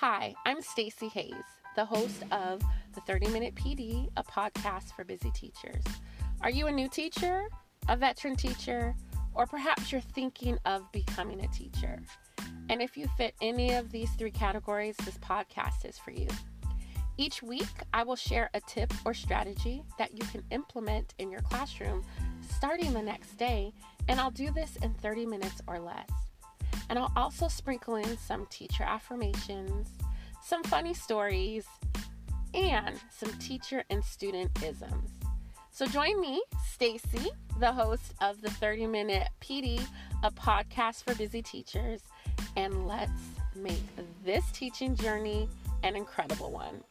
Hi, I'm Staci Hayes, the host of the 30 Minute PD, a podcast for busy teachers. Are you a new teacher, a veteran teacher, or perhaps you're thinking of becoming a teacher? And if you fit any of these three categories, this podcast is for you. Each week, I will share a tip or strategy that you can implement in your classroom starting the next day, and I'll do this in 30 minutes or less. And I'll also sprinkle in some teacher affirmations, some funny stories, and some teacher and student isms. So join me, Staci, the host of the 30 Minute PD, a podcast for busy teachers, and let's make this teaching journey an incredible one.